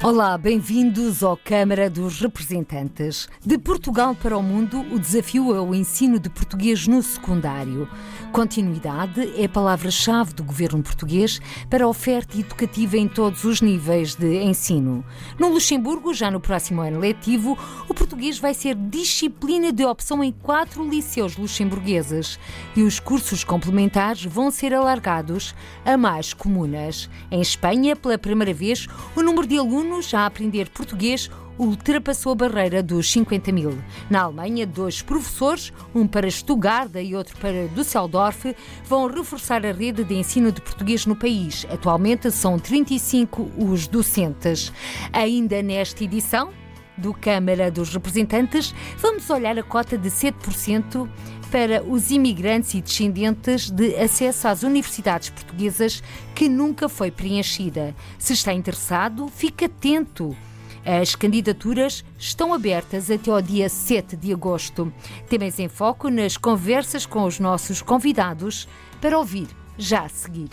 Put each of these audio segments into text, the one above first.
Olá, bem-vindos ao Câmara dos Representantes. De Portugal para o mundo, o desafio é o ensino de português no secundário. Continuidade é a palavra-chave do governo português para a oferta educativa em todos os níveis de ensino. No Luxemburgo, já no próximo ano letivo, o português vai ser disciplina de opção em quatro liceus luxemburgueses e os cursos complementares vão ser alargados a mais comunas. Em Espanha, pela primeira vez, o número de alunos a aprender português ultrapassou a barreira dos 50 mil. Na Alemanha, dois professores, um para Stuttgart e outro para Düsseldorf, vão reforçar a rede de ensino de português no país. Atualmente são 35 os docentes. Ainda nesta edição, do Câmara dos Representantes, vamos olhar a cota de 7% para os imigrantes e descendentes de acesso às universidades portuguesas que nunca foi preenchida. Se está interessado, fique atento. As candidaturas estão abertas até ao dia 7 de agosto. Temas em foco nas conversas com os nossos convidados para ouvir já a seguir.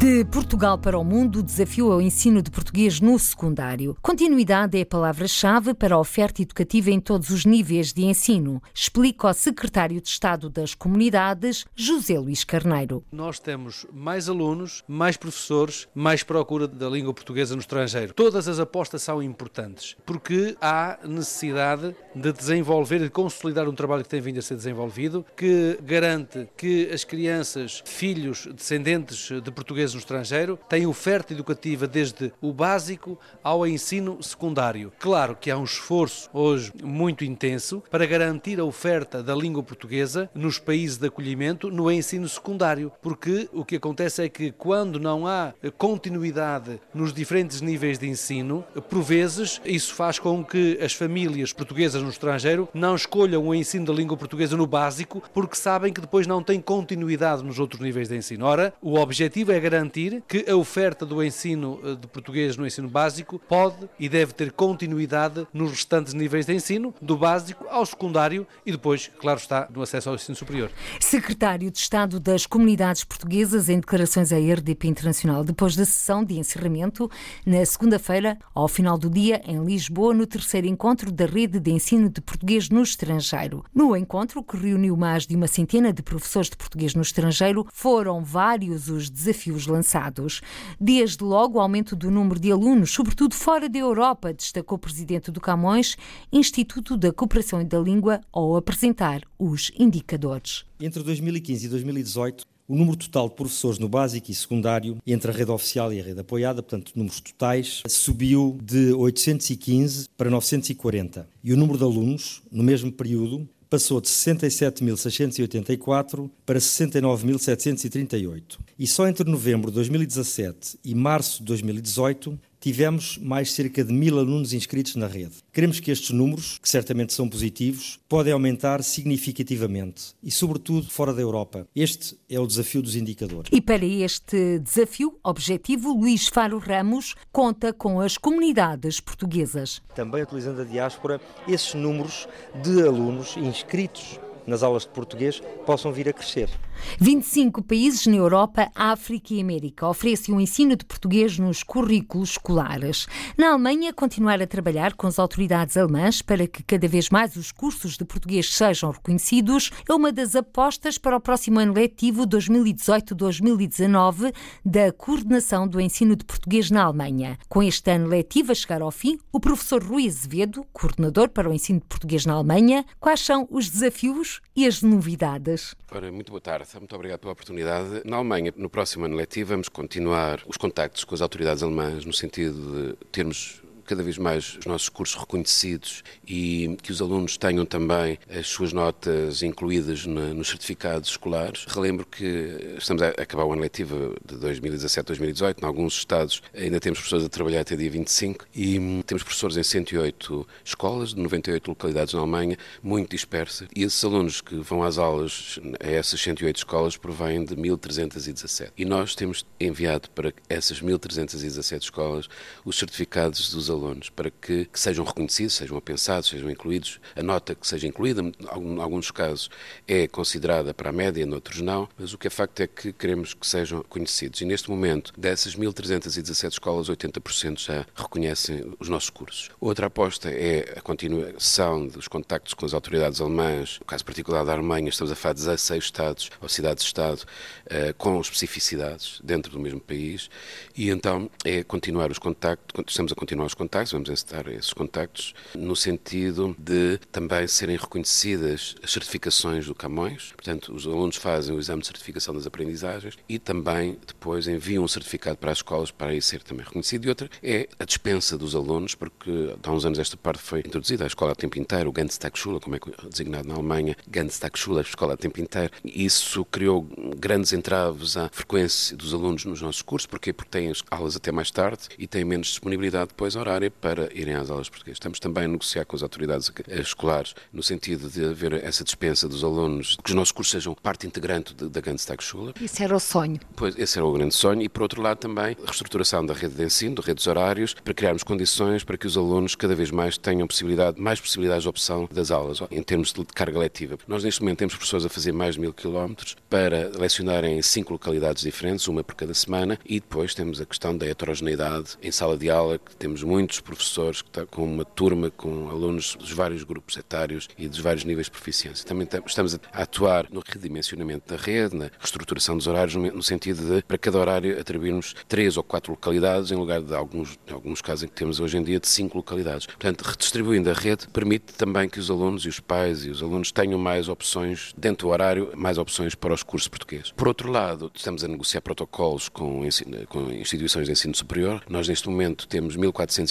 De Portugal para o mundo, o desafio ao ensino de português no secundário. Continuidade é a palavra-chave para a oferta educativa em todos os níveis de ensino, explica o secretário de Estado das Comunidades, José Luís Carneiro. Nós temos mais alunos, mais professores, mais procura da língua portuguesa no estrangeiro. Todas as apostas são importantes, porque há necessidade de desenvolver e consolidar um trabalho que tem vindo a ser desenvolvido, que garante que as crianças, filhos, descendentes de portugueses no estrangeiro têm oferta educativa desde o básico ao ensino secundário. Claro que há um esforço hoje muito intenso para garantir a oferta da língua portuguesa nos países de acolhimento no ensino secundário, porque o que acontece é que quando não há continuidade nos diferentes níveis de ensino, por vezes isso faz com que as famílias portuguesas no estrangeiro não escolham o ensino da língua portuguesa no básico porque sabem que depois não tem continuidade nos outros níveis de ensino. Ora, o objetivo é garantir que a oferta do ensino eh, de português no ensino básico pode e deve ter continuidade nos restantes níveis de ensino, do básico ao secundário e depois, claro está, no acesso ao ensino superior. Secretário de Estado das Comunidades Portuguesas em declarações à RDP Internacional, depois da sessão de encerramento, na segunda-feira, ao final do dia, em Lisboa, no terceiro encontro da Rede de Ensino de Português no Estrangeiro. No encontro, que reuniu mais de uma centena de professores de português no estrangeiro, foram vários os desafios lançados. Desde logo o aumento do número de alunos, sobretudo fora da Europa, destacou o presidente do Camões, Instituto da Cooperação e da Língua, ao apresentar os indicadores. Entre 2015 e 2018, o número total de professores no básico e secundário, entre a rede oficial e a rede apoiada, portanto, números totais, subiu de 815 para 940. E o número de alunos, no mesmo período, passou de 67.684 para 69.738. E só entre novembro de 2017 e março de 2018 tivemos mais cerca de mil alunos inscritos na rede. Queremos que estes números, que certamente são positivos, podem aumentar significativamente e, sobretudo, fora da Europa. Este é o desafio dos indicadores. E para este desafio objetivo, Luís Faro Ramos conta com as comunidades portuguesas. Também utilizando a diáspora, esses números de alunos inscritos nas aulas de português possam vir a crescer. 25 países na Europa, África e América oferecem o um ensino de português nos currículos escolares. Na Alemanha, continuar a trabalhar com as autoridades alemãs para que cada vez mais os cursos de português sejam reconhecidos é uma das apostas para o próximo ano letivo 2018-2019 da coordenação do ensino de português na Alemanha. Com este ano letivo a chegar ao fim, o professor Rui Azevedo, coordenador para o ensino de português na Alemanha, quais são os desafios e as novidades? Ora, muito boa tarde. Muito obrigado pela oportunidade. Na Alemanha, no próximo ano letivo, vamos continuar os contactos com as autoridades alemãs no sentido de termos cada vez mais os nossos cursos reconhecidos e que os alunos tenham também as suas notas incluídas na, nos certificados escolares. Relembro que estamos a acabar o ano letivo de 2017-2018. Em alguns estados ainda temos professores a trabalhar até dia 25 e temos professores em 108 escolas, de 98 localidades na Alemanha, muito dispersa. E esses alunos que vão às aulas a essas 108 escolas provêm de 1317. E nós temos enviado para essas 1317 escolas os certificados dos alunos para que, que sejam reconhecidos, sejam apensados, sejam incluídos. A nota que seja incluída, em alguns casos, é considerada para a média, noutros não, mas o que é facto é que queremos que sejam conhecidos. E neste momento, dessas 1317 escolas, 80% já reconhecem os nossos cursos. Outra aposta é a continuação dos contactos com as autoridades alemãs, no caso particular da Alemanha, estamos a falar de 16 Estados ou cidades-Estado eh, com especificidades dentro do mesmo país, e então é continuar os contactos, estamos a continuar os contactos, vamos encetar esses contactos, no sentido de também serem reconhecidas as certificações do Camões, portanto, os alunos fazem o exame de certificação das aprendizagens e também depois enviam um certificado para as escolas para aí ser também reconhecido. E outra é a dispensa dos alunos, porque há uns anos esta parte foi introduzida, a escola a tempo inteiro, o Ganztagsschule, como é designado na Alemanha, Ganztagsschule, a escola a tempo inteiro. Isso criou grandes entraves à frequência dos alunos nos nossos cursos, porque porque têm as aulas até mais tarde e têm menos disponibilidade depois horária para irem às aulas portuguesas. Estamos também a negociar com as autoridades escolares no sentido de haver essa dispensa dos alunos, que os nossos cursos sejam parte integrante da Ganztagsschule. Isso era o sonho. Pois, esse era o grande sonho e, por outro lado, também a reestruturação da rede de ensino, da rede dos horários, para criarmos condições para que os alunos cada vez mais tenham possibilidade, mais possibilidades de opção das aulas, em termos de carga letiva. Nós, neste momento, temos professores a fazer mais de mil quilómetros para lecionarem em cinco localidades diferentes, uma por cada semana, e depois temos a questão da heterogeneidade em sala de aula, que temos muitos professores estão com uma turma com alunos dos vários grupos etários e dos vários níveis de proficiência. Também estamos a atuar no redimensionamento da rede, na reestruturação dos horários, no sentido de, para cada horário, atribuirmos três ou quatro localidades, em lugar de alguns, alguns casos em que temos hoje em dia de cinco localidades. Portanto, redistribuindo a rede, permite também que os alunos e os pais e os alunos tenham mais opções, dentro do horário, mais opções para os cursos portugueses. Por outro lado, estamos a negociar protocolos com, com instituições de ensino superior. Nós, neste momento, temos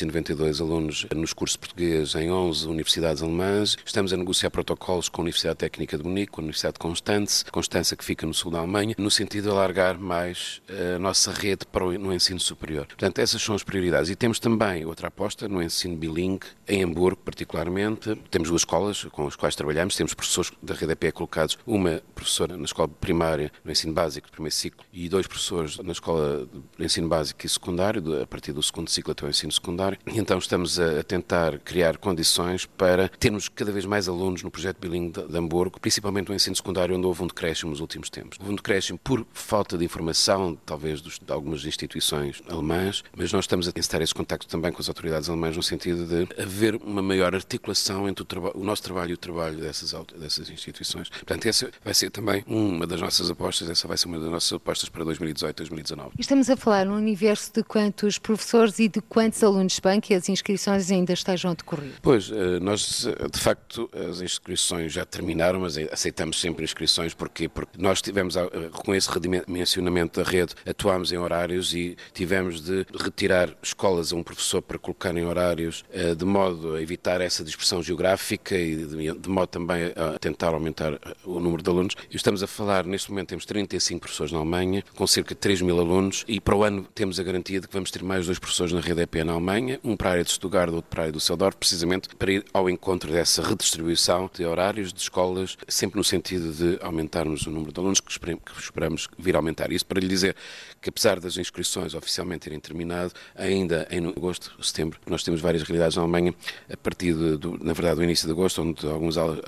1.492 alunos nos cursos portugues em 11 universidades alemãs. Estamos a negociar protocolos com a Universidade Técnica de Munique, com a Universidade de Constance, Constança que fica no sul da Alemanha, no sentido de alargar mais eh, a nossa rede para o, no ensino superior. Portanto, essas são as prioridades. E temos também outra aposta no ensino bilingue, em Hamburgo, particularmente. Temos duas escolas com as quais trabalhamos. Temos professores da rede EP colocados, uma professora na escola primária, no ensino básico, do primeiro ciclo, e dois professores na escola de ensino básico e secundário, a partir do segundo ciclo até o ensino secundário. E então estamos a tentar criar condições para termos cada vez mais alunos no projeto bilingue de Hamburgo, principalmente no ensino secundário, onde houve um decréscimo nos últimos tempos. Houve um decréscimo por falta de informação, talvez dos, de algumas instituições alemãs, mas nós estamos a incitar esse contacto também com as autoridades alemãs no sentido de haver uma maior articulação entre o, o nosso trabalho e o trabalho dessas, dessas instituições. Portanto, essa vai ser também uma das nossas apostas, essa vai ser uma das nossas apostas para 2018, 2019. Estamos a falar no universo de quantos professores e de quantos alunos bem que as inscrições ainda estejam a decorrer? Pois, eh, nós, de facto, as inscrições já terminaram, mas aceitamos sempre inscrições, porque Porque nós tivemos, eh, com esse redimensionamento da rede, atuámos em horários e tivemos de retirar escolas a um professor para colocar em horários, eh, de modo a evitar essa dispersão geográfica e de modo também a tentar aumentar o número de alunos. E estamos a falar, neste momento temos 35 professores na Alemanha, com cerca de 3 mil alunos, e para o ano temos a garantia de que vamos ter mais dois professores na rede EP na Alemanha, um para a área de Stuttgart, outro para a área do Seldorf, precisamente para ir ao encontro dessa redistribuição de horários de escolas, sempre no sentido de aumentarmos o número de alunos que esperamos vir a aumentar. Isso para lhe dizer que, apesar das inscrições oficialmente terem terminado, ainda em agosto, setembro, nós temos várias realidades na Alemanha, a partir, do, na verdade, do início de agosto, onde alguns aulas,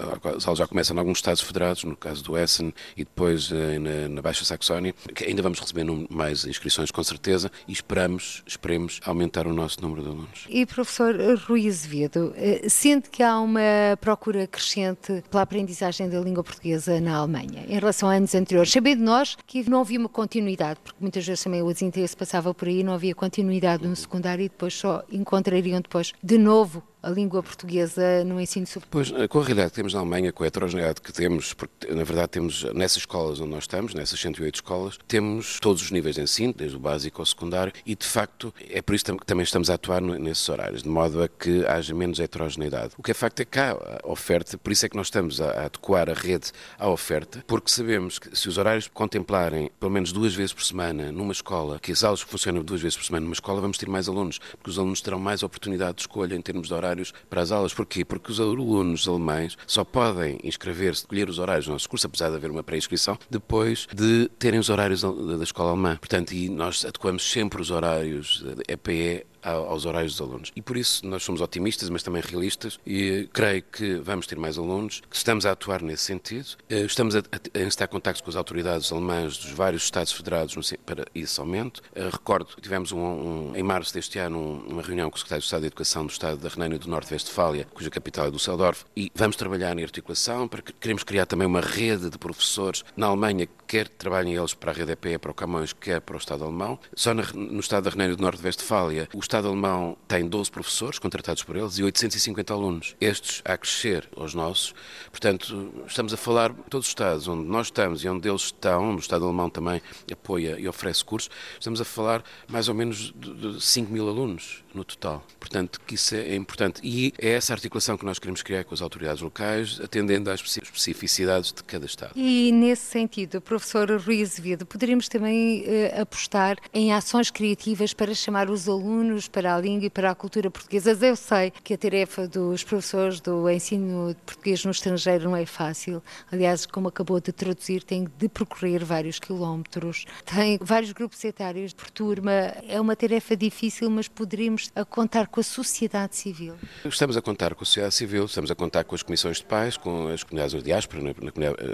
aulas já começam em alguns Estados federados, no caso do Essen e depois eh, na, na Baixa Saxónia, que ainda vamos receber mais inscrições com certeza e esperamos, esperemos aumentar o nosso número de alunos. E professor Rui Azevedo, eh, sente que há uma procura crescente pela aprendizagem da língua portuguesa na Alemanha, em relação a anos anteriores, sabendo nós que não havia uma continuidade, porque muitas vezes também o desinteresse passava por aí, não havia continuidade no secundário e depois só encontrariam depois de novo a língua portuguesa no ensino superior? Pois, com a realidade que temos na Alemanha, com a heterogeneidade que temos, porque na verdade temos nessas escolas onde nós estamos, nessas 108 escolas, temos todos os níveis de ensino, desde o básico ao secundário, e de facto é por isso que também estamos a atuar nesses horários, de modo a que haja menos heterogeneidade. O que é facto é que há oferta, por isso é que nós estamos a adequar a rede à oferta, porque sabemos que se os horários contemplarem pelo menos duas vezes por semana numa escola, que as aulas funcionam duas vezes por semana numa escola, vamos ter mais alunos, porque os alunos terão mais oportunidade de escolha em termos de horários para as aulas. Porquê? Porque os alunos alemães só podem inscrever-se, escolher os horários do nosso curso, apesar de haver uma pré-inscrição, depois de terem os horários da escola alemã. Portanto, e nós adequamos sempre os horários EPE aos horários dos alunos. E por isso nós somos otimistas, mas também realistas, e creio que vamos ter mais alunos, que estamos a atuar nesse sentido. Eh, estamos a, estar em contacto com as autoridades alemãs dos vários Estados federados para esse aumento. Eh, recordo, tivemos um, um, em março deste ano uma reunião com o Secretário de Estado de Educação do Estado da Renânia do Norte-Westfália, cuja capital é Düsseldorf, e vamos trabalhar em articulação, para que queremos criar também uma rede de professores na Alemanha, quer trabalhem eles para a rede EPE, para o Camões, quer para o Estado alemão. Só no Estado da Renânia do Norte-Westfália, o Estado alemão tem 12 professores contratados por eles e 850 alunos. Estes a crescer aos nossos. Portanto, estamos a falar todos os Estados onde nós estamos e onde eles estão, onde o Estado alemão também apoia e oferece cursos, estamos a falar mais ou menos de 5 mil alunos no total. Portanto, que isso é importante. E é essa articulação que nós queremos criar com as autoridades locais, atendendo às especificidades de cada Estado. E nesse sentido, professor Rui Azevedo, poderíamos também uh, apostar em ações criativas para chamar os alunos para a língua e para a cultura portuguesa. Eu sei que a tarefa dos professores do ensino de português no estrangeiro não é fácil. Aliás, como acabou de traduzir, tem de percorrer vários quilómetros, tem vários grupos etários por turma. É uma tarefa difícil, mas poderíamos contar com a sociedade civil. Estamos a contar com a sociedade civil, estamos a contar com as comissões de pais, com as comunidades de diáspora,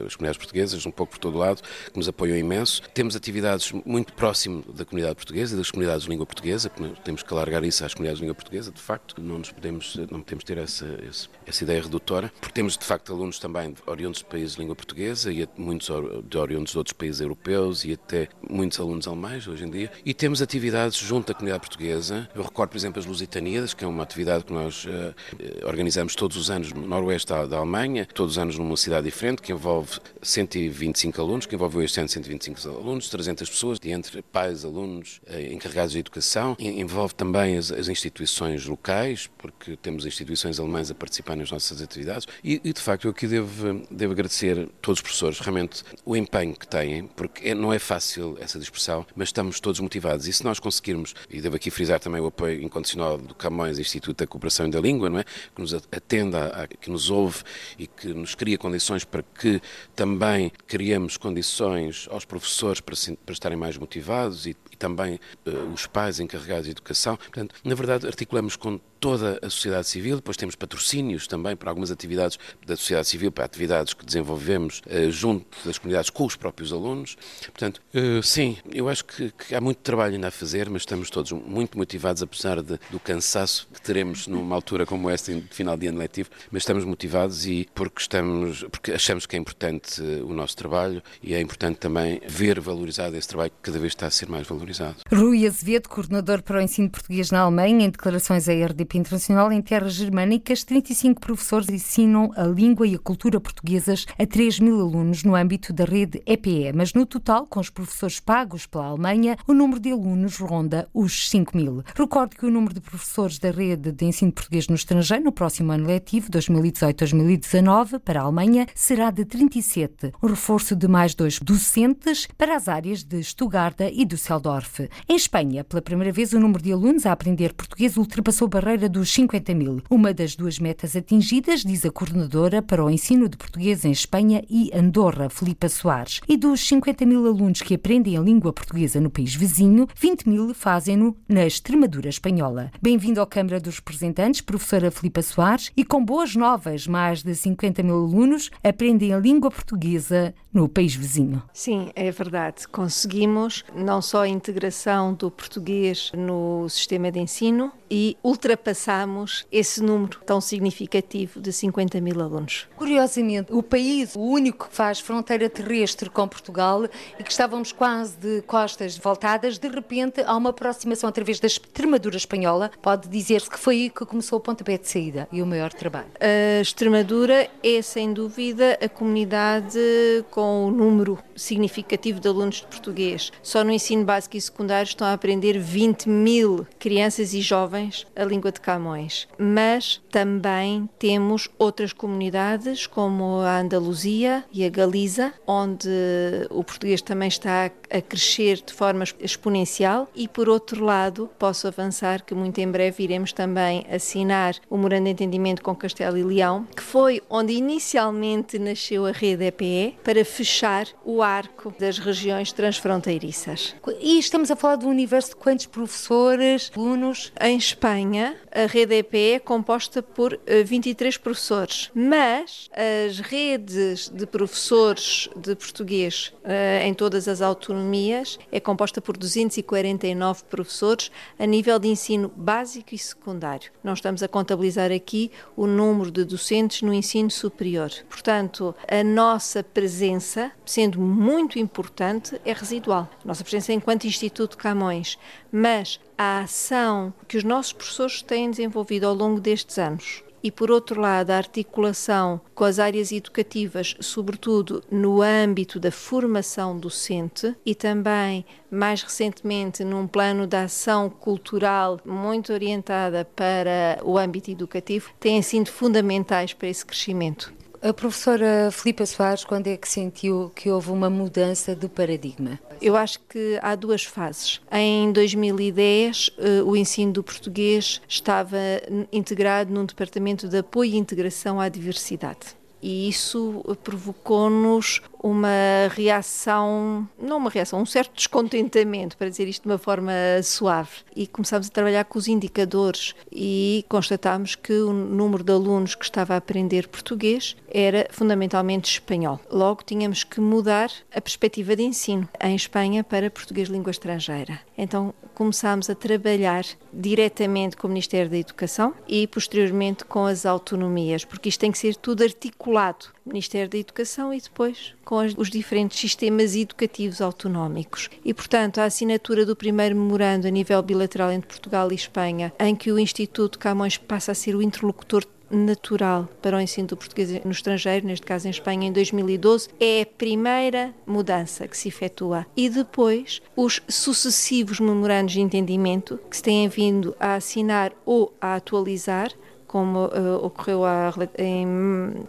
as comunidades portuguesas, um pouco por todo lado, que nos apoiam imenso. Temos atividades muito próximo da comunidade portuguesa e das comunidades de língua portuguesa, temos que alargar isso às comunidades de língua portuguesa, de facto, não nos podemos, não podemos ter essa, essa ideia redutora, porque temos de facto alunos também oriundos de países de língua portuguesa e muitos de oriundos de outros países europeus e até muitos alunos alemães hoje em dia, e temos atividades junto à comunidade portuguesa. Eu recordo, por exemplo, as Lusitaníadas, que é uma atividade que nós uh, organizamos todos os anos no noroeste da, da Alemanha, todos os anos numa cidade diferente, que envolve 125 alunos, que envolveu este ano 125 alunos, 300 pessoas, entre pais, alunos, uh, encarregados de educação, envolve também as, as, instituições locais, porque temos instituições alemãs a participar nas nossas atividades, e, e de facto eu aqui devo, devo agradecer a todos os professores, realmente o empenho que têm, porque é, não é fácil essa dispersão, mas estamos todos motivados, e se nós conseguirmos, e devo aqui frisar também o apoio incondicional do Camões Instituto da Cooperação e da Língua, não é? que nos atenda, que nos ouve e que nos cria condições para que também criemos condições aos professores para, para estarem mais motivados e também uh, os pais encarregados de educação. Portanto, na verdade, articulamos com toda a sociedade civil, depois temos patrocínios também para algumas atividades da sociedade civil, para atividades que desenvolvemos uh, junto das comunidades com os próprios alunos. Portanto, uh, sim, eu acho que, que, há muito trabalho ainda a fazer, mas estamos todos muito motivados, apesar de, do cansaço que teremos numa altura como esta, de final de ano letivo, mas estamos motivados e porque estamos, porque achamos que é importante o nosso trabalho e é importante também ver valorizado esse trabalho que cada vez está a ser mais valorizado. Rui Azevedo, coordenador para o ensino português na Alemanha, em declarações à RDP Internacional em terras germânicas, 35 professores ensinam a língua e a cultura portuguesas a 3 mil alunos no âmbito da rede EPE, mas no total, com os professores pagos pela Alemanha, o número de alunos ronda os 5 mil. Recordo que o número de professores da rede de ensino português no estrangeiro no próximo ano letivo, 2018-2019, para a Alemanha, será de 37, um reforço de mais dois docentes para as áreas de Stuttgart e Düsseldorf. Em Espanha, pela primeira vez, o número de alunos a aprender português ultrapassou a barreira dos 50 mil. Uma das duas metas atingidas, diz a coordenadora para o ensino de português em Espanha e Andorra, Filipa Soares. E dos 50 mil alunos que aprendem a língua portuguesa no país vizinho, 20 mil fazem-no na Extremadura espanhola. Bem-vindo à Câmara dos Representantes, professora Filipa Soares, e com boas novas, mais de 50 mil alunos aprendem a língua portuguesa no país vizinho. Sim, é verdade. Conseguimos não só integração do português no sistema de ensino, e ultrapassamos esse número tão significativo de 50 mil alunos. Curiosamente, o país, o único que faz fronteira terrestre com Portugal e que estávamos quase de costas voltadas, de repente há uma aproximação através da Extremadura espanhola. Pode dizer-se que foi aí que começou o pontapé de saída e o maior trabalho. A Extremadura é, sem dúvida, a comunidade com o número significativo de alunos de português. Só no ensino básico e secundário estão a aprender 20 mil crianças e jovens a língua de Camões. Mas também temos outras comunidades, como a Andaluzia e a Galiza, onde o português também está a crescer de forma exponencial. E, por outro lado, posso avançar que muito em breve iremos também assinar o Morando de Entendimento com Castelo e Leão, que foi onde inicialmente nasceu a rede EPE, para fechar o arco das regiões transfronteiriças. E estamos a falar um universo de quantos professores, alunos? Em Espanha, a rede EPE é composta por 23 eh, professores, mas as redes de professores de português eh, em todas as autonomias é composta por 249 professores a nível de ensino básico e secundário. Não estamos a contabilizar aqui o número de docentes no ensino superior. Portanto, a nossa presença, sendo muito importante, é residual. A nossa presença enquanto Instituto Camões, mas a ação que os nossos professores têm desenvolvido ao longo destes anos e, por outro lado, a articulação com as áreas educativas, sobretudo no âmbito da formação docente e também, mais recentemente, num plano de ação cultural muito orientada para o âmbito educativo, têm sido fundamentais para esse crescimento. A professora Filipa Soares, quando é que sentiu que houve uma mudança do paradigma? Eu acho que há duas fases. Em 2010, eh, o ensino do português estava integrado num departamento de apoio e integração à diversidade e isso provocou-nos uma reação, não uma reação, um certo descontentamento, para dizer isto de uma forma suave. E começámos a trabalhar com os indicadores e constatámos que o número de alunos que estava a aprender português era fundamentalmente espanhol. Logo tínhamos que mudar a perspectiva de ensino em Espanha para português língua estrangeira. Então começámos a trabalhar diretamente com o Ministério da Educação e posteriormente com as autonomias, porque isto tem que ser tudo articulado Ministério da Educação e depois com os diferentes sistemas educativos autonómicos. E, portanto, a assinatura do primeiro memorando a nível bilateral entre Portugal e Espanha, em que o Instituto Camões passa a ser o interlocutor natural para o ensino do português no estrangeiro, neste caso em Espanha, em 2012, é a primeira mudança que se efetua. E depois, os sucessivos memorandos de entendimento que se têm vindo a assinar ou a atualizar como uh, ocorreu em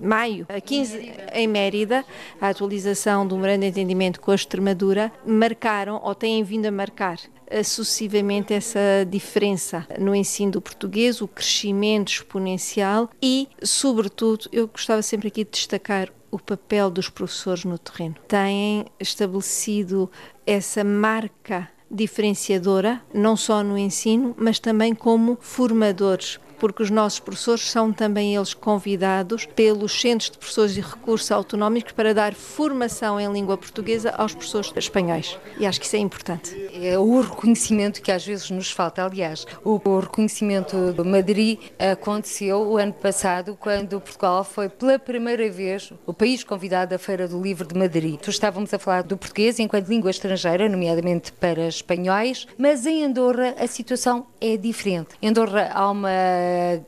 maio, a 15, em Mérida, a atualização do Memorando de Entendimento com a Extremadura, marcaram ou têm vindo a marcar uh, sucessivamente essa diferença no ensino do português, o crescimento exponencial e, sobretudo, eu gostava sempre aqui de destacar o papel dos professores no terreno. Têm estabelecido essa marca diferenciadora, não só no ensino, mas também como formadores porque os nossos professores são também eles convidados pelos centros de professores e recursos autonómicos para dar formação em língua portuguesa aos professores espanhóis. E acho que isso é importante. É o reconhecimento que às vezes nos falta. Aliás, o reconhecimento de Madrid aconteceu o ano passado, quando Portugal foi pela primeira vez o país convidado à Feira do Livro de Madrid. Estávamos a falar do português enquanto língua estrangeira, nomeadamente para espanhóis, mas em Andorra a situação é diferente. Em Andorra há uma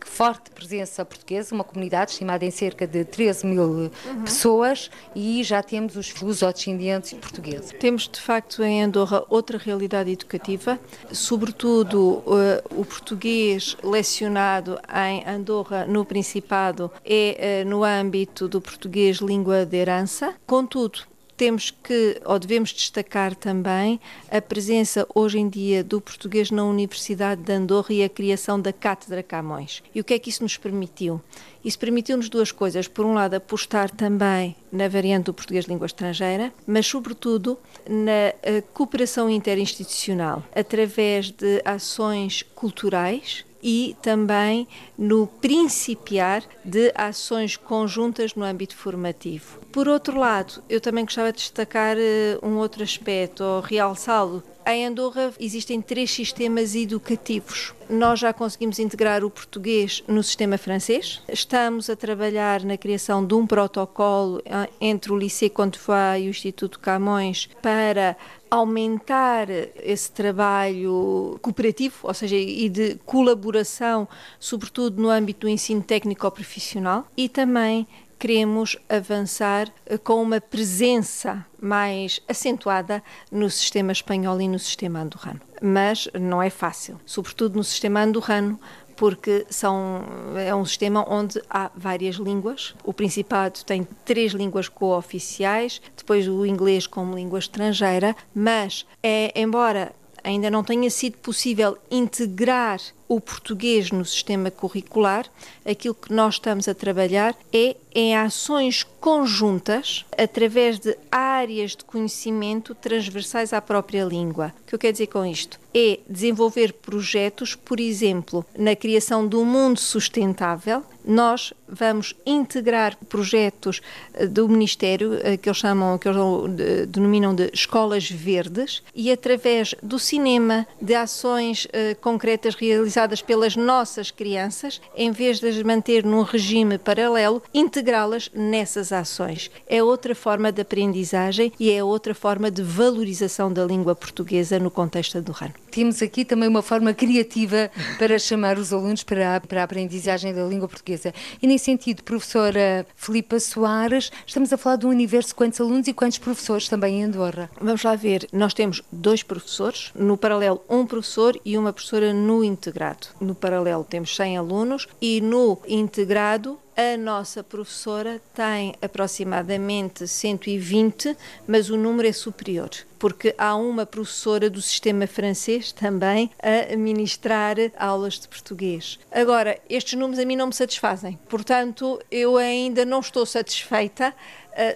forte presença portuguesa, uma comunidade estimada em cerca de 13 mil uhum. pessoas e já temos os lusodescendentes portugueses. Temos de facto em Andorra outra realidade educativa, sobretudo uh, o português lecionado em Andorra no Principado é uh, no âmbito do português língua de herança. Contudo, temos que, ou devemos destacar também, a presença hoje em dia do português na Universidade de Andorra e a criação da Cátedra Camões. E o que é que isso nos permitiu? Isso permitiu-nos duas coisas. Por um lado, apostar também na variante do português língua estrangeira, mas, sobretudo, na eh, cooperação interinstitucional, através de ações culturais e também no principiar de ações conjuntas no âmbito formativo. Por outro lado, eu também gostava de destacar uh, um outro aspecto, ou realçá-lo Em Andorra existem três sistemas educativos. Nós já conseguimos integrar o português no sistema francês. Estamos a trabalhar na criação de um protocolo ah, entre o Lycée Contefoy e o Instituto Camões para aumentar esse trabalho cooperativo, ou seja, e de colaboração, sobretudo no âmbito do ensino técnico-profissional, e também queremos avançar eh, com uma presença mais acentuada no sistema espanhol e no sistema andorrano. Mas não é fácil, sobretudo no sistema andorrano, porque são, é um sistema onde há várias línguas. O Principado tem três línguas cooficiais, depois o inglês como língua estrangeira, mas é, embora ainda não tenha sido possível integrar o português no sistema curricular, aquilo que nós estamos a trabalhar é em ações conjuntas através de áreas de conhecimento transversais à própria língua. O que eu quero dizer com isto? É desenvolver projetos, por exemplo, na criação um mundo sustentável. Nós vamos integrar projetos eh, do Ministério, eh, que eles chamam, que eles denominam de escolas verdes, e através do cinema, de ações uh, concretas realizadas pelas nossas crianças, em vez de as manter num regime paralelo, integrá-las nessas ações. É outra forma de aprendizagem e é outra forma de valorização da língua portuguesa no contexto andorrano. Temos aqui também uma forma criativa para chamar os alunos para a, para a aprendizagem da língua portuguesa. E sentido, professora Filipa Soares, estamos a falar de um universo de quantos alunos e quantos professores também em Andorra? Vamos lá ver, nós temos dois professores, no paralelo um professor e uma professora no integrado. No paralelo temos 100 alunos e no integrado a nossa professora tem aproximadamente 120, mas o número é superior, porque há uma professora do sistema francês também a ministrar aulas de português. Agora, estes números a mim não me satisfazem, portanto, eu ainda não estou satisfeita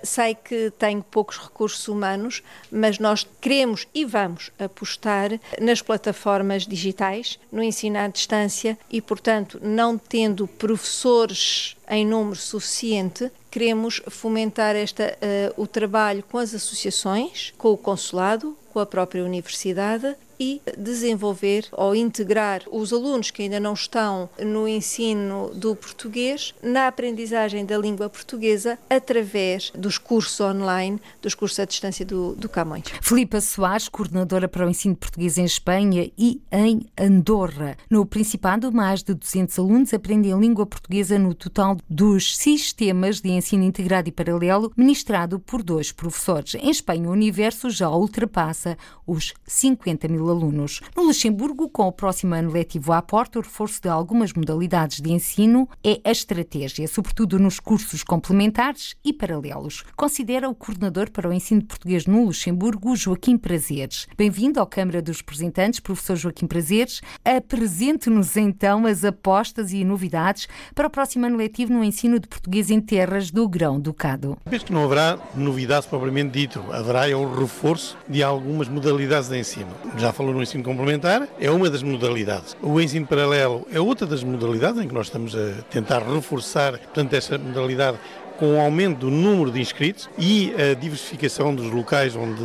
sei que tenho poucos recursos humanos, mas nós queremos e vamos apostar nas plataformas digitais, no ensino à distância e, portanto, não tendo professores em número suficiente, queremos fomentar esta, uh, o trabalho com as associações, com o consulado, com a própria universidade e desenvolver ou integrar os alunos que ainda não estão no ensino do português na aprendizagem da língua portuguesa através dos cursos online, dos cursos à distância do, do Camões. Filipa Soares, coordenadora para o ensino português em Espanha e em Andorra. No Principado, mais de 200 alunos aprendem língua portuguesa no total dos sistemas de ensino integrado e paralelo ministrado por dois professores. Em Espanha, o universo já ultrapassa os 50 mil alunos. No Luxemburgo, com o próximo ano letivo à porta, o reforço de algumas modalidades de ensino é a estratégia, sobretudo nos cursos complementares e paralelos. Considera o coordenador para o ensino de português no Luxemburgo, Joaquim Prazeres. Bem-vindo à Câmara dos Representantes, professor Joaquim Prazeres. Apresente-nos então as apostas e novidades para o próximo ano letivo no ensino de português em terras do Grão-Ducado. Penso que não haverá novidade propriamente dito, haverá é o reforço de algumas modalidades de ensino. Já falou no ensino complementar, é uma das modalidades. O ensino paralelo é outra das modalidades em que nós estamos a tentar reforçar, portanto, essa modalidade com o aumento do número de inscritos e a diversificação dos locais onde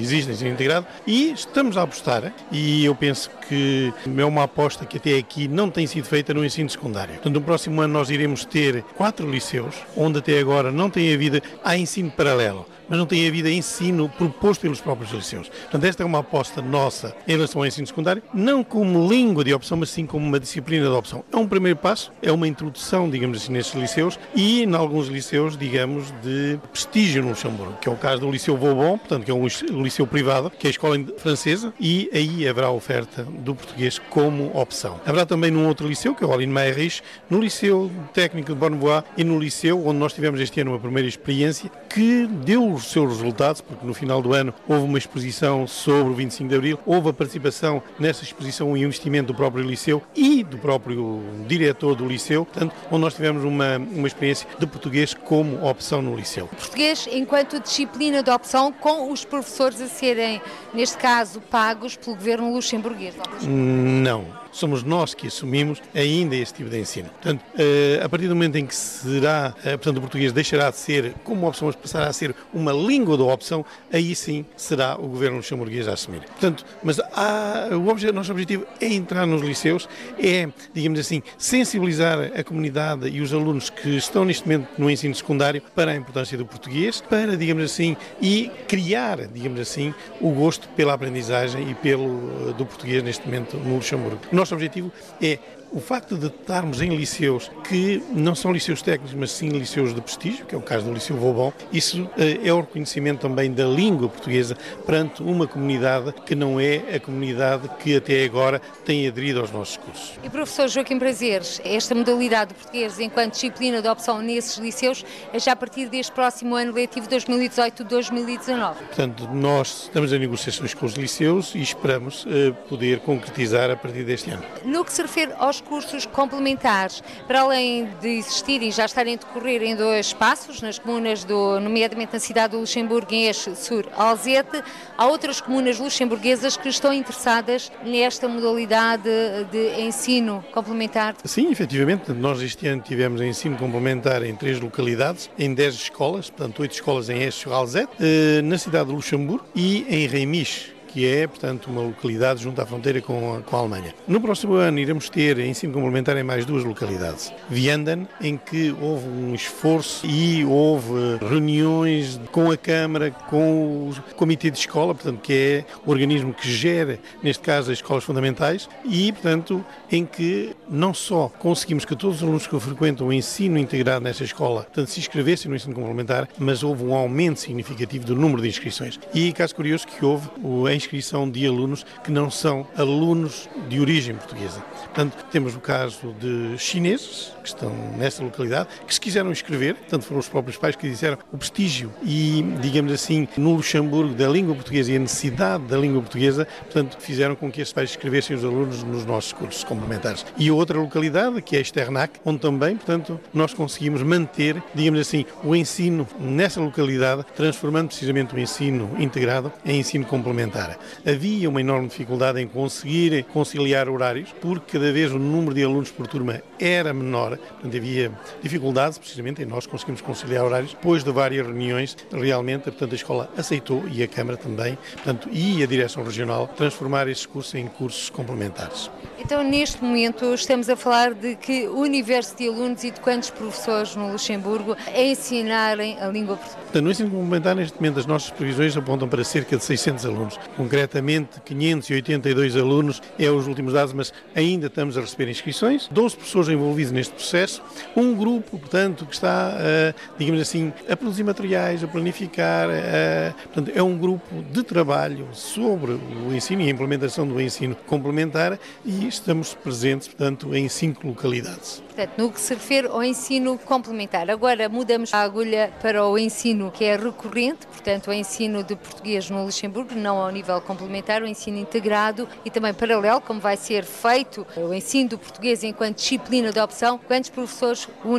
existe ensino integrado e estamos a apostar e eu penso que é uma aposta que até aqui não tem sido feita no ensino secundário. Portanto, no próximo ano nós iremos ter quatro liceus onde até agora não tem havido há ensino paralelo mas não tem havido ensino proposto pelos próprios liceus. Portanto, esta é uma aposta nossa em relação ao ensino secundário, não como língua de opção, mas sim como uma disciplina de opção. É um primeiro passo, é uma introdução, digamos assim, nestes liceus e, em alguns liceus, digamos, de prestígio no Luxemburgo, que é o caso do Liceu Vauban, portanto, que é um liceu privado, que é a escola francesa, e aí haverá oferta do português como opção. Haverá também num outro liceu, que é o Aline Meirich, no Liceu Técnico de Bonnevoie e no liceu onde nós tivemos este ano uma primeira experiência que deu os seus resultados, porque no final do ano houve uma exposição sobre o 25 de Abril, houve a participação nessa exposição e investimento do próprio Liceu e do próprio diretor do Liceu, portanto, onde nós tivemos uma, uma experiência de português como opção no Liceu. Português enquanto disciplina de opção, com os professores a serem, neste caso, pagos pelo governo luxemburguês? Não. Somos nós que assumimos ainda este tipo de ensino. Portanto, eh, a partir do momento em que será, eh, portanto, o português deixará de ser como opção, mas passará a ser uma língua da opção, aí sim será o governo luxemburguês a assumir. Portanto, mas há, o, obje, o nosso objetivo é entrar nos liceus, é, digamos assim, sensibilizar a comunidade e os alunos que estão neste momento no ensino secundário para a importância do português, para, digamos assim, e criar, digamos assim, o gosto pela aprendizagem e pelo do português neste momento no Luxemburgo. Nosso objetivo é o facto de estarmos em liceus que não são liceus técnicos, mas sim liceus de prestígio, que é o caso do Liceu Vauban, isso eh, é o reconhecimento também da língua portuguesa perante uma comunidade que não é a comunidade que até agora tem aderido aos nossos cursos. E professor Joaquim Prazeres, esta modalidade de português enquanto disciplina de opção nesses liceus é já a partir deste próximo ano letivo 2018-2019? Portanto, nós estamos em negociações com os liceus e esperamos uh, poder concretizar a partir deste ano. No que se refere aos cursos complementares, para além de existirem já estarem a decorrer em dois espaços, nas comunas, do, nomeadamente na cidade do Luxemburgo, em Este Sur Alzete, há outras comunas luxemburguesas que estão interessadas nesta modalidade de ensino complementar? Sim, efetivamente. Nós este ano tivemos ensino complementar em três localidades, em dez escolas, portanto, oito escolas em Este Sur Alzete, eh, na cidade de Luxemburgo e em Reimisch que é, portanto, uma localidade junto à fronteira com a, com a Alemanha. No próximo ano iremos ter ensino complementar em mais duas localidades. Vianden, em que houve um esforço e houve reuniões com a Câmara, com o Comitê de Escola, portanto, que é o organismo que gera, neste caso, as escolas fundamentais, e, portanto, em que não só conseguimos que todos os alunos que frequentam o ensino integrado nesta escola, portanto, se inscrevessem no ensino complementar, mas houve um aumento significativo do número de inscrições. E caso curioso que houve o inscrição de alunos que não são alunos de origem portuguesa. Portanto, temos o caso de chineses que estão nessa localidade, que se quiseram inscrever, portanto foram os próprios pais que disseram o prestígio e, digamos assim, no Luxemburgo da língua portuguesa e a necessidade da língua portuguesa, portanto, fizeram com que esses pais inscrevessem os alunos nos nossos cursos complementares. E outra localidade, que é Esternac, onde também, portanto, nós conseguimos manter, digamos assim, o ensino nessa localidade, transformando precisamente o ensino integrado em ensino complementar. Havia uma enorme dificuldade em conseguir conciliar horários, porque cada vez o número de alunos por turma era menor, portanto havia dificuldades precisamente em nós conseguimos conciliar horários. Depois de várias reuniões, realmente, portanto, a escola aceitou e a Câmara também, portanto, e a Direção Regional, transformar estes cursos em cursos complementares. Então, neste momento, estamos a falar de que universo de alunos e de quantos professores no Luxemburgo a ensinarem a língua portuguesa? Portanto, no ensino complementar, neste momento, as nossas previsões apontam para cerca de 600 alunos. Concretamente, 582 alunos é os últimos dados, mas ainda estamos a receber inscrições. 12 professores envolvidos neste processo. Um grupo, portanto, que está, digamos assim, a produzir materiais, a planificar. Portanto, é um grupo de trabalho sobre o ensino e a implementação do ensino complementar e estamos presentes, portanto, em cinco localidades. Portanto, no que se refere ao ensino complementar. Agora mudamos a agulha para o ensino que é recorrente, portanto, o ensino de português no Luxemburgo, não ao nível complementar, o ensino integrado e também paralelo, como vai ser feito o ensino do português enquanto disciplina de opção. Quantos professores o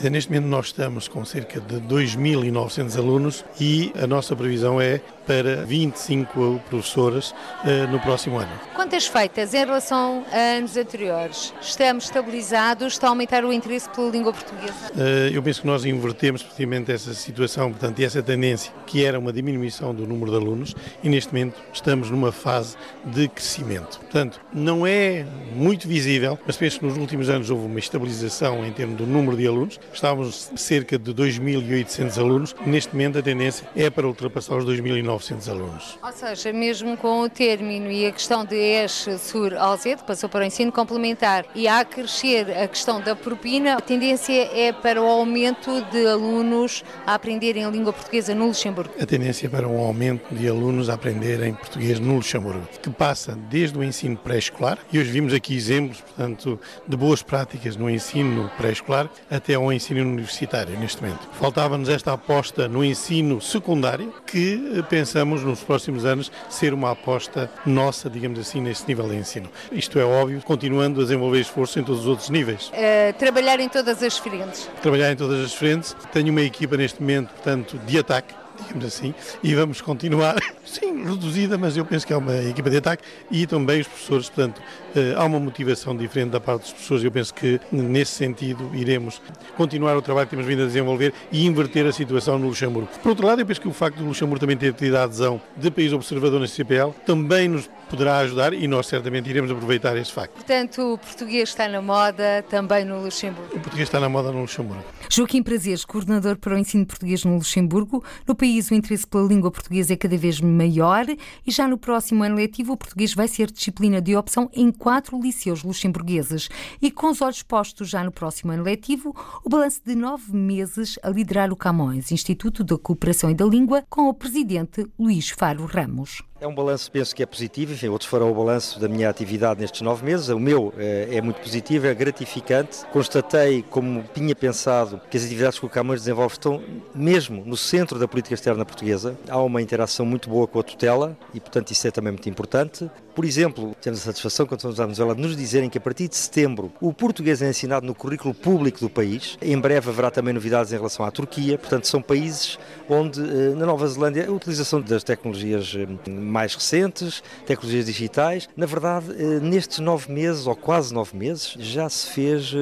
Neste momento nós estamos com cerca de 2.900 alunos e a nossa previsão é para 25 professoras uh, no próximo ano. Quantas feitas em relação a anos anteriores? Estamos estabilizados? Está a aumentar o interesse pela língua portuguesa? Uh, eu penso que nós invertemos precisamente essa situação, portanto, e essa tendência, que era uma diminuição do número de alunos, e neste momento estamos numa fase de crescimento. Portanto, não é muito visível, mas penso que nos últimos anos houve uma estabilização em termos do número de alunos. Estávamos cerca de 2.800 alunos, neste momento a tendência é para ultrapassar os 2.900 alunos. Ou seja, mesmo com o término e a questão de ES Sur Alzete, passou para o ensino complementar, e a crescer a questão da propina, a tendência é para o aumento de alunos a aprenderem a língua portuguesa no Luxemburgo? A tendência é para um aumento de alunos a aprenderem português no Luxemburgo, que passa desde o ensino pré-escolar, e hoje vimos aqui exemplos, portanto, de boas práticas no ensino pré-escolar até ao ensino universitário neste momento. Faltava-nos esta aposta no ensino secundário, que eh, pensamos nos próximos anos ser uma aposta nossa, digamos assim, nesse nível de ensino. Isto é óbvio, continuando a desenvolver esforço em todos os outros níveis. Uh, trabalhar em todas as frentes. Trabalhar em todas as frentes. Tenho uma equipa neste momento, portanto, de ataque digamos assim, e vamos continuar, sim, reduzida, mas eu penso que é uma equipa de ataque e também os professores, portanto, eh, há uma motivação diferente da parte dos professores eu penso que nesse sentido iremos continuar o trabalho que temos vindo a desenvolver e inverter a situação no Luxemburgo. Por outro lado, eu penso que o facto do Luxemburgo também ter tido a adesão de país observador na CPL também nos poderá ajudar e nós certamente iremos aproveitar este facto. Portanto, o português está na moda também no Luxemburgo. O português está na moda no Luxemburgo. Joaquim Prazeres, coordenador para o ensino português no Luxemburgo. No país, o interesse pela língua portuguesa é cada vez maior e já no próximo ano letivo, o português vai ser disciplina de opção em quatro liceus luxemburgueses. E com os olhos postos já no próximo ano letivo, o balanço de nove meses a liderar o Camões, Instituto da Cooperação e da Língua, com o presidente Luís Faro Ramos. É um balanço, penso que é positivo. Enfim, outros farão o balanço da minha atividade nestes nove meses. O meu é, é muito positivo, é gratificante. Constatei, como tinha pensado, que as atividades que o Camões desenvolve estão mesmo no centro da política externa portuguesa. Há uma interação muito boa com a tutela e, portanto, isso é também muito importante. Por exemplo, temos a satisfação, quando estamos à Venezuela, de nos dizerem que a partir de setembro o português é ensinado no currículo público do país. Em breve haverá também novidades em relação à Turquia. Portanto, são países onde, na Nova Zelândia, a utilização das tecnologias mais recentes, tecnologias digitais. Na verdade, eh, nestes nove meses, ou quase nove meses, já se fez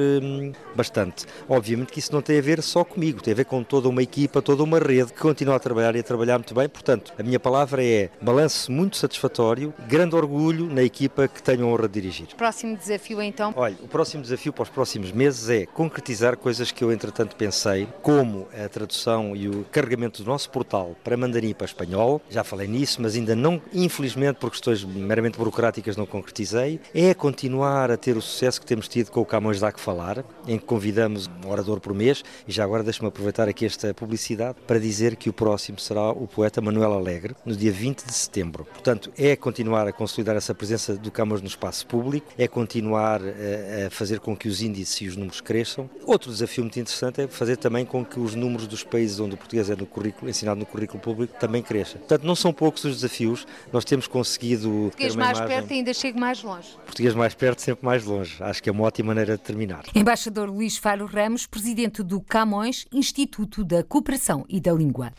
bastante. Obviamente que isso não tem a ver só comigo, tem a ver com toda uma equipa, toda uma rede que continua a trabalhar e a trabalhar muito bem. Portanto, a minha palavra é balanço muito satisfatório, grande orgulho na equipa que tenho a honra de dirigir. Próximo desafio, então? Olha, o próximo desafio para os próximos meses é concretizar coisas que eu, entretanto, pensei, como a tradução e o carregamento do nosso portal para mandarim e para espanhol. Já falei nisso, mas ainda não infelizmente por questões meramente burocráticas não concretizei, é continuar a ter o sucesso que temos tido com o Camões Dá que Falar, em que convidamos um orador por mês, e já agora deixe-me aproveitar aqui esta publicidade para dizer que o próximo será o poeta Manuel Alegre, no dia 20 de setembro. Portanto, é continuar a consolidar essa presença do Camões no espaço público, é continuar a, fazer com que os índices e os números cresçam. Outro desafio muito interessante é fazer também com que os números dos países onde o português é no currículo, ensinado no currículo público também cresça. Portanto, não são poucos os desafios, nós temos conseguido. Português mais imagem... perto ainda chega mais longe. Português mais perto, sempre mais longe. Acho que é uma ótima maneira de terminar. Embaixador Luís Faro Ramos, presidente do Camões, Instituto da Cooperação e da Língua.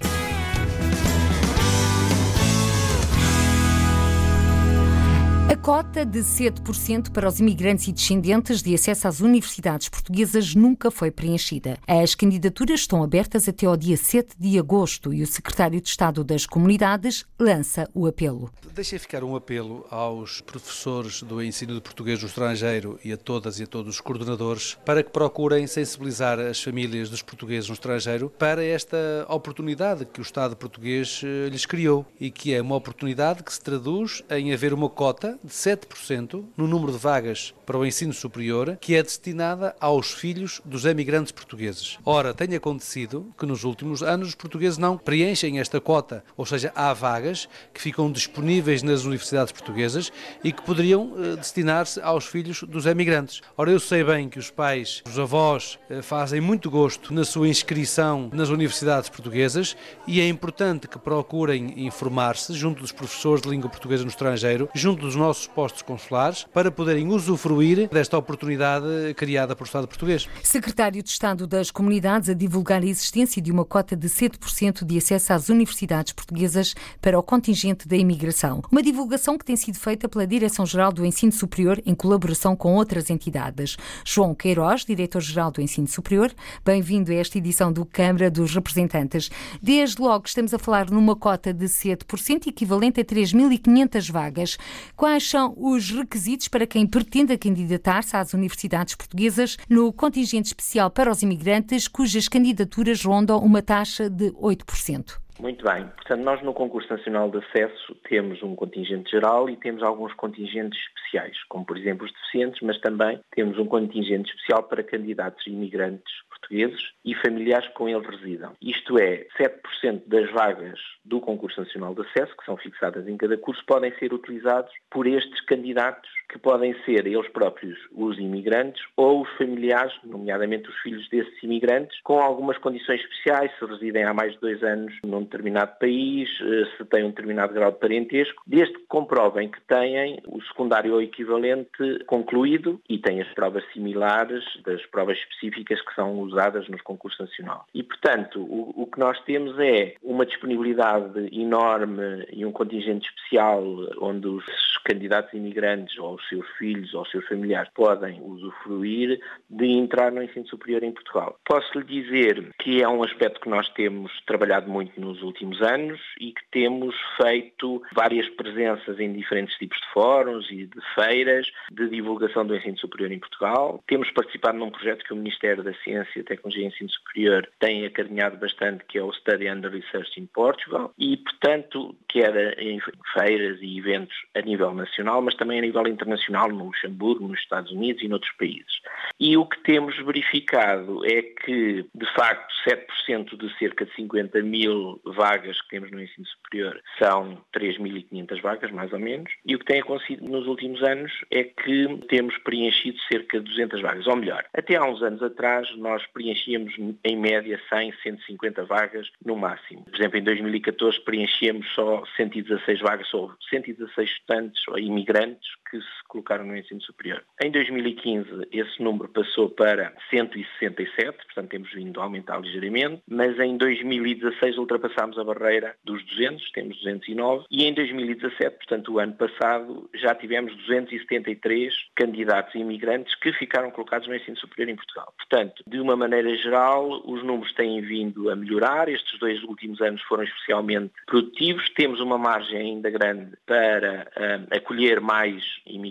Cota de 7% para os imigrantes e descendentes de acesso às universidades portuguesas nunca foi preenchida. As candidaturas estão abertas até ao dia 7 de agosto e o secretário de Estado das Comunidades lança o apelo. Deixei ficar um apelo aos professores do ensino de português no estrangeiro e a todas e a todos os coordenadores para que procurem sensibilizar as famílias dos portugueses no estrangeiro para esta oportunidade que o Estado português eh, lhes criou e que é uma oportunidade que se traduz em haver uma cota de 7% no número de vagas para o ensino superior que é destinada aos filhos dos emigrantes portugueses. Ora, tem acontecido que nos últimos anos os portugueses não preenchem esta cota, ou seja, há vagas que ficam disponíveis nas universidades portuguesas e que poderiam eh, destinar-se aos filhos dos emigrantes. Ora, eu sei bem que os pais, os avós, eh, fazem muito gosto na sua inscrição nas universidades portuguesas e é importante que procurem informar-se junto dos professores de língua portuguesa no estrangeiro, junto dos nossos postos consulares, para poderem usufruir desta oportunidade criada pelo Estado português. Secretário de Estado das Comunidades a divulgar a existência de uma cota de 7% de acesso às universidades portuguesas para o contingente da imigração. Uma divulgação que tem sido feita pela Direção-Geral do Ensino Superior em colaboração com outras entidades. João Queiroz, Diretor-Geral do Ensino Superior, bem-vindo a esta edição do Câmara dos Representantes. Desde logo estamos a falar numa cota de 7%, equivalente a 3.500 vagas. Quais são os requisitos para quem pretenda candidatar-se às universidades portuguesas no contingente especial para os imigrantes, cujas candidaturas rondam uma taxa de 8%? Muito bem. Portanto, nós no Concurso Nacional de Acesso temos um contingente geral e temos alguns contingentes especiais, como por exemplo os deficientes, mas também temos um contingente especial para candidatos imigrantes portugueses e familiares que com ele residam. Isto é, 7% das vagas do Concurso Nacional de Acesso, que são fixadas em cada curso, podem ser utilizados por estes candidatos que podem ser eles próprios os imigrantes ou os familiares, nomeadamente os filhos desses imigrantes, com algumas condições especiais, se residem há mais de dois anos num determinado país, eh, se têm um determinado grau de parentesco, desde que comprovem que têm o secundário ou equivalente concluído e têm as provas similares das provas específicas que são usadas nos concursos nacional. E, portanto, o, o que nós temos é uma disponibilidade enorme e um contingente especial onde os candidatos imigrantes ou os seus filhos ou os seus familiares podem usufruir de entrar no ensino superior em Portugal. Posso lhe dizer que é um aspecto que nós temos trabalhado muito nos últimos anos e que temos feito várias presenças em diferentes tipos de fóruns e de feiras de divulgação do ensino superior em Portugal. Temos participado num projeto que o Ministério da Ciência, Tecnologia e Ensino Superior tem acarinhado bastante, que é o Study and Research in Portugal, e, portanto, quer em feiras e eventos a nível nacional, mas também a nível internacional, no Luxemburgo, nos Estados Unidos e noutros países. E o que temos verificado é que, de facto, 7% de cerca de 50 mil vagas que temos no ensino superior são 3.500 vagas, mais ou menos, e o que tem acontecido nos últimos anos é que temos preenchido cerca de 200 vagas, ou melhor, até há uns anos atrás nós preenchíamos em média 100, 150 vagas no máximo. Por exemplo, em 2014 preenchíamos só 116 vagas, ou 116 estudantes ou imigrantes que se colocaram no ensino superior. Em 2015 esse número passou para 167, portanto temos vindo a aumentar ligeiramente, mas em 2016 ultrapassámos a barreira dos 200, temos 209, e em 2017, portanto o ano passado, já tivemos 273 candidatos imigrantes que ficaram colocados no ensino superior em Portugal. Portanto, de uma maneira geral, os números têm vindo a melhorar, estes dois últimos anos foram especialmente produtivos, temos uma margem ainda grande para uh, acolher mais imigrantes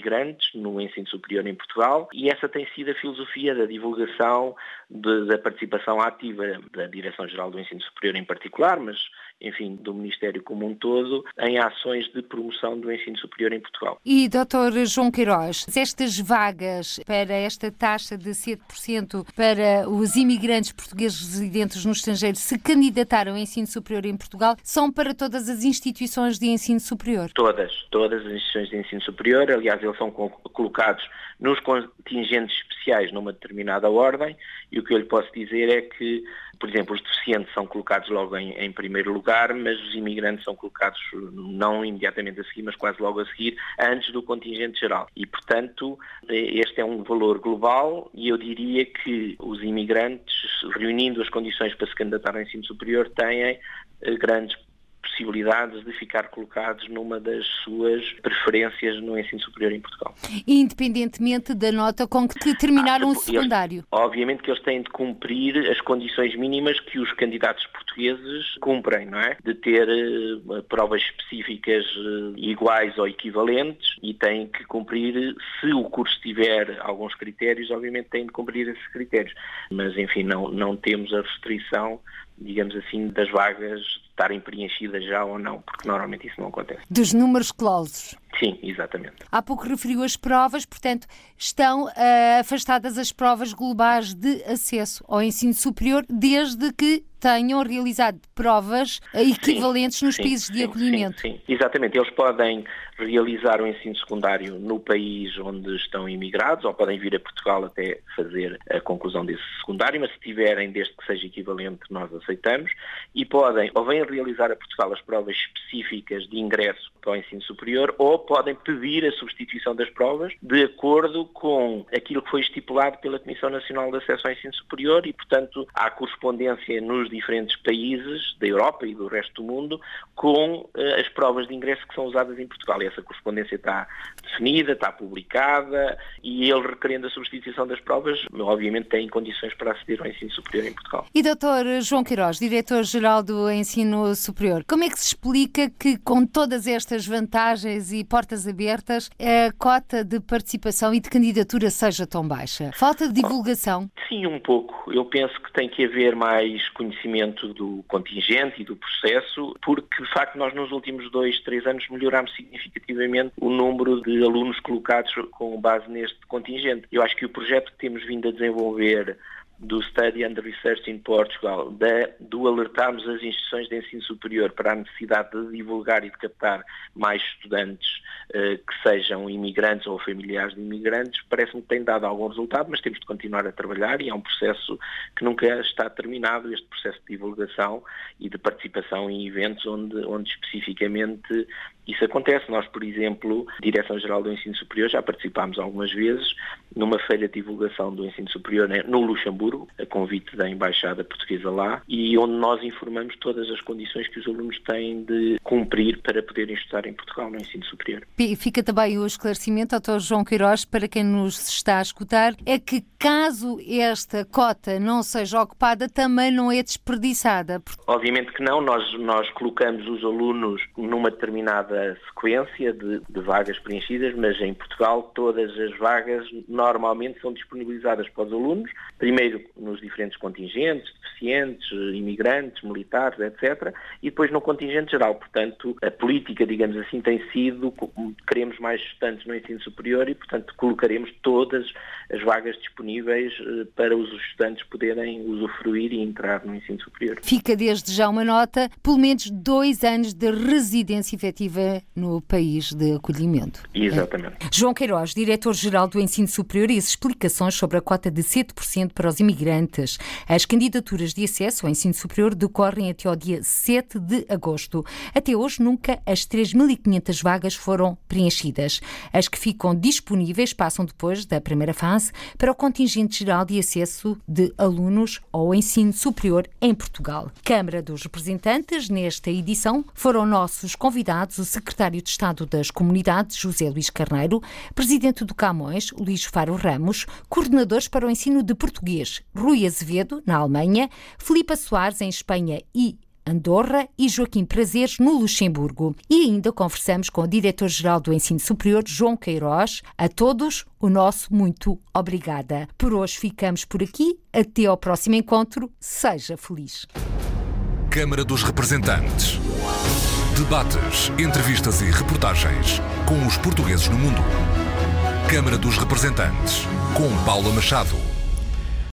no ensino superior em Portugal e essa tem sido a filosofia da divulgação, de, da participação ativa da Direção-Geral do Ensino Superior em particular, mas enfim, do Ministério como um todo, em ações de promoção do ensino superior em Portugal. E, Dr. João Queiroz, estas vagas para esta taxa de 7% para os imigrantes portugueses residentes no estrangeiro se candidataram ao ensino superior em Portugal, são para todas as instituições de ensino superior? Todas, todas as instituições de ensino superior, aliás, eles são colocados nos contingentes especiais numa determinada ordem e o que eu lhe posso dizer é que por exemplo, os deficientes são colocados logo em, em, primeiro lugar, mas os imigrantes são colocados não imediatamente a seguir, mas quase logo a seguir, antes do contingente geral. E, portanto, este é um valor global e eu diria que os imigrantes, reunindo as condições para se candidatar ao ensino superior, têm eh, grandes possibilidades de ficar colocados numa das suas preferências no ensino superior em Portugal. Independentemente da nota com que terminaram ah, o secundário. Eles, obviamente que eles têm de cumprir as condições mínimas que os candidatos portugueses cumprem, não é? De ter uh, provas específicas uh, iguais ou equivalentes e têm que cumprir, se o curso tiver alguns critérios, obviamente têm de cumprir esses critérios. Mas, enfim, não, não temos a restrição digamos assim, das vagas estarem preenchidas já ou não, porque normalmente isso não acontece. Dos números clausos. Sim, exatamente. Há pouco referiu as provas, portanto, estão uh, afastadas as provas globais de acesso ao ensino superior desde que tenham realizado provas equivalentes sim, nos sim, países sim, de acolhimento. Sim, exatamente. Eles podem realizar o ensino secundário no país onde estão imigrados ou podem vir a Portugal até fazer a conclusão desse secundário, mas se tiverem, desde que seja equivalente, nós aceitamos. E podem ou vêm realizar a Portugal as provas específicas de ingresso para o ensino superior ou podem pedir a substituição das provas de acordo com aquilo que foi estipulado pela Comissão Nacional de Acesso ao Ensino Superior e, portanto, há correspondência nos diferentes países da Europa e do resto do mundo com uh, as provas de ingresso que são usadas em Portugal. Essa correspondência está definida, está publicada e ele requerendo a substituição das provas, obviamente tem condições para aceder ao ensino superior em Portugal. E doutor João Queiroz, diretor-geral do Ensino Superior, como é que se explica que com todas estas vantagens e portas abertas, a cota de participação e de candidatura seja tão baixa? Falta de divulgação? Sim, um pouco. Eu penso que tem que haver mais conhecimento do contingente e do processo, porque de facto nós nos últimos dois, três anos melhorámos significativamente o número de alunos colocados com base neste contingente. Eu acho que o projeto que temos vindo a desenvolver do Study and Research in Portugal, de, do alertarmos as instituições de ensino superior para a necessidade de divulgar e de captar mais estudantes eh, que sejam imigrantes ou familiares de imigrantes, parece-me que tem dado algum resultado, mas temos de continuar a trabalhar e é um processo que nunca está terminado, este processo de divulgação e de participação em eventos onde, onde especificamente isso acontece. Nós, por exemplo, Direção-Geral do Ensino Superior, já participámos algumas vezes numa feira de divulgação do ensino superior né, no Luxemburgo, a convite da Embaixada Portuguesa lá, e onde nós informamos todas as condições que os alunos têm de cumprir para poderem estudar em Portugal no ensino superior. Fica também o esclarecimento, Dr. João Queiroz, para quem nos está a escutar, é que caso esta cota não seja ocupada, também não é desperdiçada. Obviamente que não, nós, nós colocamos os alunos numa determinada sequência de, de vagas preenchidas, mas em Portugal todas as vagas normalmente são disponibilizadas para os alunos, primeiro nos diferentes contingentes, deficientes, imigrantes, militares, etc., e depois no contingente geral. Portanto, a política, digamos assim, tem sido, queremos mais estudantes no ensino superior e, portanto, colocaremos todas as vagas disponíveis eh, para os estudantes poderem usufruir e entrar no ensino superior. Fica desde já uma nota, pelo menos dois anos de residência efetiva no país de acolhimento. Exatamente. É. João Queiroz, diretor-geral do Ensino Superior, e as explicações sobre a cota de 7% para os imigrantes. As candidaturas de acesso ao ensino superior decorrem até ao dia 7 de agosto. Até hoje, nunca as 3.500 vagas foram preenchidas. As que ficam disponíveis passam depois da primeira fase para o contingente geral de acesso de alunos ao ensino superior em Portugal. Câmara dos Representantes, nesta edição, foram nossos convidados o secretário de Estado das Comunidades, José Luís Carneiro, presidente do Camões, Luís Faro Ramos, coordenadores para o ensino de português, Rui Azevedo, na Alemanha, Filipa Soares, em Espanha e Andorra e Joaquim Prazeres, no Luxemburgo. E ainda conversamos com o diretor-geral do Ensino Superior, João Queiroz. A todos, o nosso muito obrigada. Por hoje ficamos por aqui. Até ao próximo encontro. Seja feliz. Câmara dos Representantes. Debates, entrevistas e reportagens com os portugueses no mundo. Câmara dos Representantes, com Paula Machado.